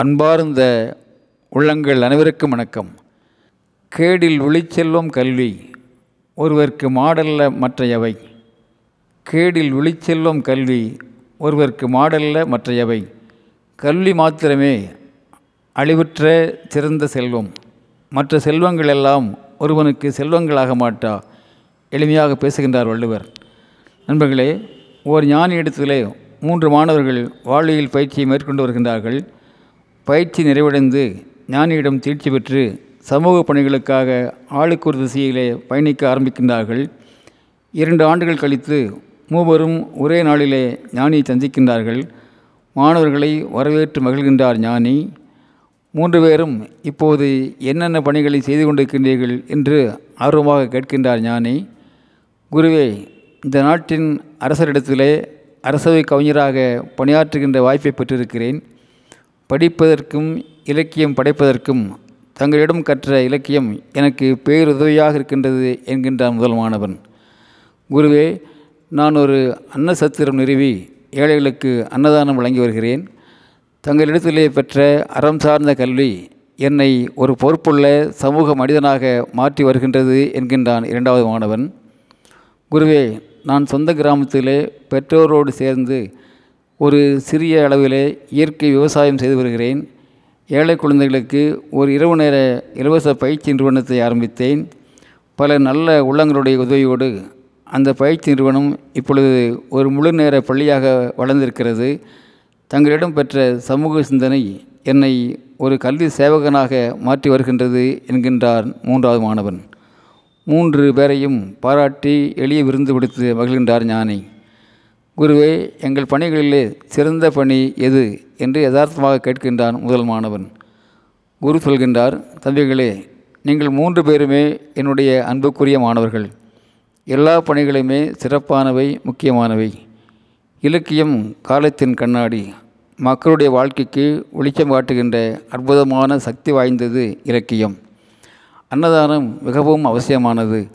அன்பார்ந்த உள்ளங்கள் அனைவருக்கும் வணக்கம். கேடில் விழிச்செல்வம் கல்வி ஒருவர்க்கு மாடல்ல மற்றையவை. கேடில் விழிச்செல்வம் கல்வி ஒருவர்க்கு மாடல்ல மற்றையவை. கல்வி மாத்திரமே அழிவுற்ற சிறந்த செல்வம். மற்ற செல்வங்கள் எல்லாம் ஒருவனுக்கு செல்வங்களாக மாட்டா எளிமையாக பேசுகின்றார் வள்ளுவர். நண்பர்களே ஓர் ஞானி இடத்திலே மூன்று மாணவர்கள் வாழ்வியல் பயிற்சியை மேற்கொண்டு வருகின்றார்கள். பயிற்சி நிறைவடைந்து ஞானியிடம் தீர்ச்சி பெற்று சமூக பணிகளுக்காக ஆளுக்கு ஒரு திசையிலே பயணிக்க ஆரம்பிக்கின்றார்கள். இரண்டு ஆண்டுகள் கழித்து மூவரும் ஒரே நாளிலே ஞானியை சந்திக்கின்றார்கள். மாணவர்களை வரவேற்று மகிழ்கின்றார் ஞானி. மூன்று பேரும் இப்போது என்னென்ன பணிகளை செய்து கொண்டிருக்கின்றீர்கள் என்று ஆர்வமாக கேட்கின்றார் ஞானி. குருவே இந்த நாட்டின் அரசரிடத்திலே அரசவை கவிஞராக பணியாற்றுகின்ற வாய்ப்பை பெற்றிருக்கிறேன். படிப்பதற்கும் இலக்கியம் படைப்பதற்கும் தங்களிடம் கற்ற இலக்கியம் எனக்கு பேருதவியாக இருக்கின்றது என்கின்றான் முதல் மாணவன். குருவே நான் ஒரு அன்னசத்திரம் நிறுவி ஏழைகளுக்கு அன்னதானம் வழங்கி வருகிறேன். தங்களிடத்திலே பெற்ற அறம் சார்ந்த கல்வி என்னை ஒரு பொறுப்புள்ள சமூக மனிதனாக மாற்றி வருகின்றது என்கின்றான் இரண்டாவது மாணவன். குருவே நான் சொந்த கிராமத்திலே பெற்றோரோடு சேர்ந்து ஒரு சிறிய அளவிலே இயற்கை விவசாயம் செய்து வருகிறேன். ஏழை குழந்தைகளுக்கு ஒரு இரவு நேர இலவச பயிற்சி நிறுவனத்தை ஆரம்பித்தேன். பல நல்ல உள்ளங்களுடைய உதவியோடு அந்த பயிற்சி நிறுவனம் இப்பொழுது ஒரு முழு நேர பள்ளியாக வளர்ந்திருக்கிறது. தங்களிடம் பெற்ற சமூக சிந்தனை என்னை ஒரு கல்வி சேவகனாக மாற்றி வருகின்றது என்கின்றார் மூன்றாவது மாணவன். மூன்று பேரையும் பாராட்டி எளிய விருந்து விடுத்து மகிழ்கின்றார் ஞானி. குருவே எங்கள் பணிகளிலே சிறந்த பணி எது? என்று யதார்த்தமாக கேட்கின்றான் முதல் மாணவன். குரு சொல்கின்றார் தம்பிகளே நீங்கள் மூன்று பேருமே என்னுடைய அன்புக்குரிய மாணவர்கள். எல்லா பணிகளுமே சிறப்பானவை முக்கியமானவை. இலக்கியம் காலத்தின் கண்ணாடி. மக்களுடைய வாழ்க்கைக்கு ஒளிச்சம் காட்டுகின்ற அற்புதமான சக்தி வாய்ந்தது இலக்கியம். அன்னதானம் மிகவும் அவசியமானது.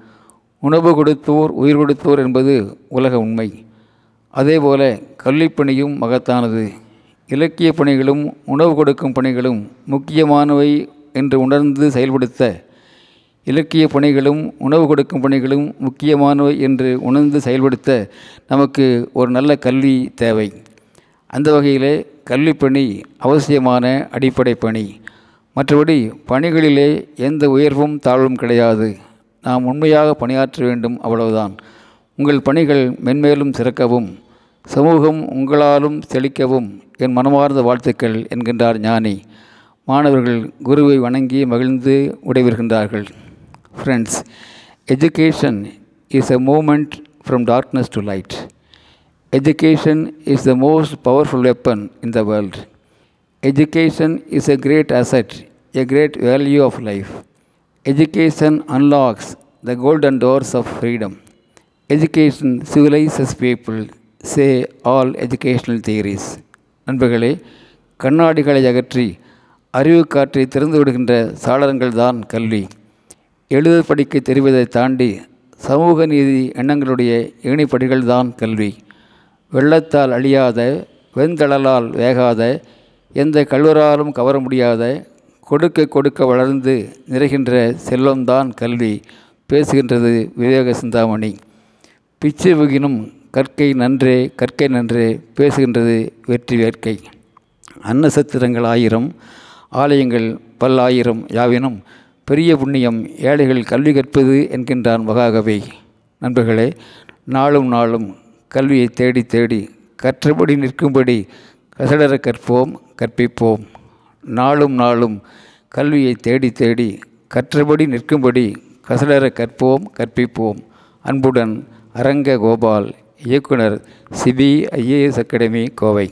உணவு கொடுத்தோர் உயிர் கொடுத்தோர் என்பது உலக உண்மை. அதேபோல கல்விப்பணியும் மகத்தானது. இலக்கிய பணிகளும் உணவு கொடுக்கும் பணிகளும் முக்கியமானவை என்று உணர்ந்து செயல்படுத்த. இலக்கிய பணிகளும் உணவு கொடுக்கும் பணிகளும் முக்கியமானவை என்று உணர்ந்து செயல்படுத்த நமக்கு ஒரு நல்ல கல்வி தேவை. அந்த வகையிலே கல்விப்பணி அவசியமான அடிப்படை பணி. மற்றபடி பணிகளிலே எந்த உயர்வும் தாழ்வும் கிடையாது. நாம் உண்மையாக பணியாற்ற வேண்டும் அவ்வளவுதான். உங்கள் பணிகள் மென்மேலும் சிறக்கவும். சமூகம் உங்களாலும் செழிக்கவும் என் மனமார்ந்த வாழ்த்துக்கள் என்கின்றார் ஞானி. மாணவர்கள் குருவை வணங்கி மகிழ்ந்து விடைபெறுகின்றார்கள் friends education is a moment from darkness to light education is the most powerful weapon in the world education is a great asset a great value of life education unlocks the golden doors of freedom education civilizes people say all educational theories நண்பர்களே கண்ணாடிகளை அகற்றி அறிவு காற்றை திறந்து விடுகின்ற சாளரங்கள் தான் கல்வி. எழுத படிக்க தெரிவதை தாண்டி சமூக நீதி எண்ணங்களுடைய இணைப்படிகள் தான் கல்வி. வெள்ளத்தால் அழியாத வெண்தளலால் வேகாத எந்த கல்வராலும் கவர முடியாத கொடுக்க கொடுக்க வளர்ந்து நிறைகின்ற செல்வம்தான் கல்வி பேசுகின்றது விவேக சிந்தாமணி. பிச்சை வகினும் கற்கை நன்றே கற்கை நன்றே பேசுகின்றது வெற்றி வேட்கை. அன்னசத்திரங்கள் ஆயிரம் ஆலயங்கள் பல்லாயிரம் யாவினும் பெரிய புண்ணியம் ஏழைகள் கல்வி கற்பது என்கின்றான் மகாகவி. நண்பர்களே நாளும் நாளும் கல்வியை தேடி தேடி கற்றபடி நிற்கும்படி கசடர கற்போம் கற்பிப்போம். நாளும் நாளும் கல்வியை தேடி தேடி கற்றபடி நிற்கும்படி கசடர கற்போம் கற்பிப்போம். அன்புடன் அரங்க கோபால் இயக்குனர் சிபி ஐஏஎஸ் அகாடமி கோவை.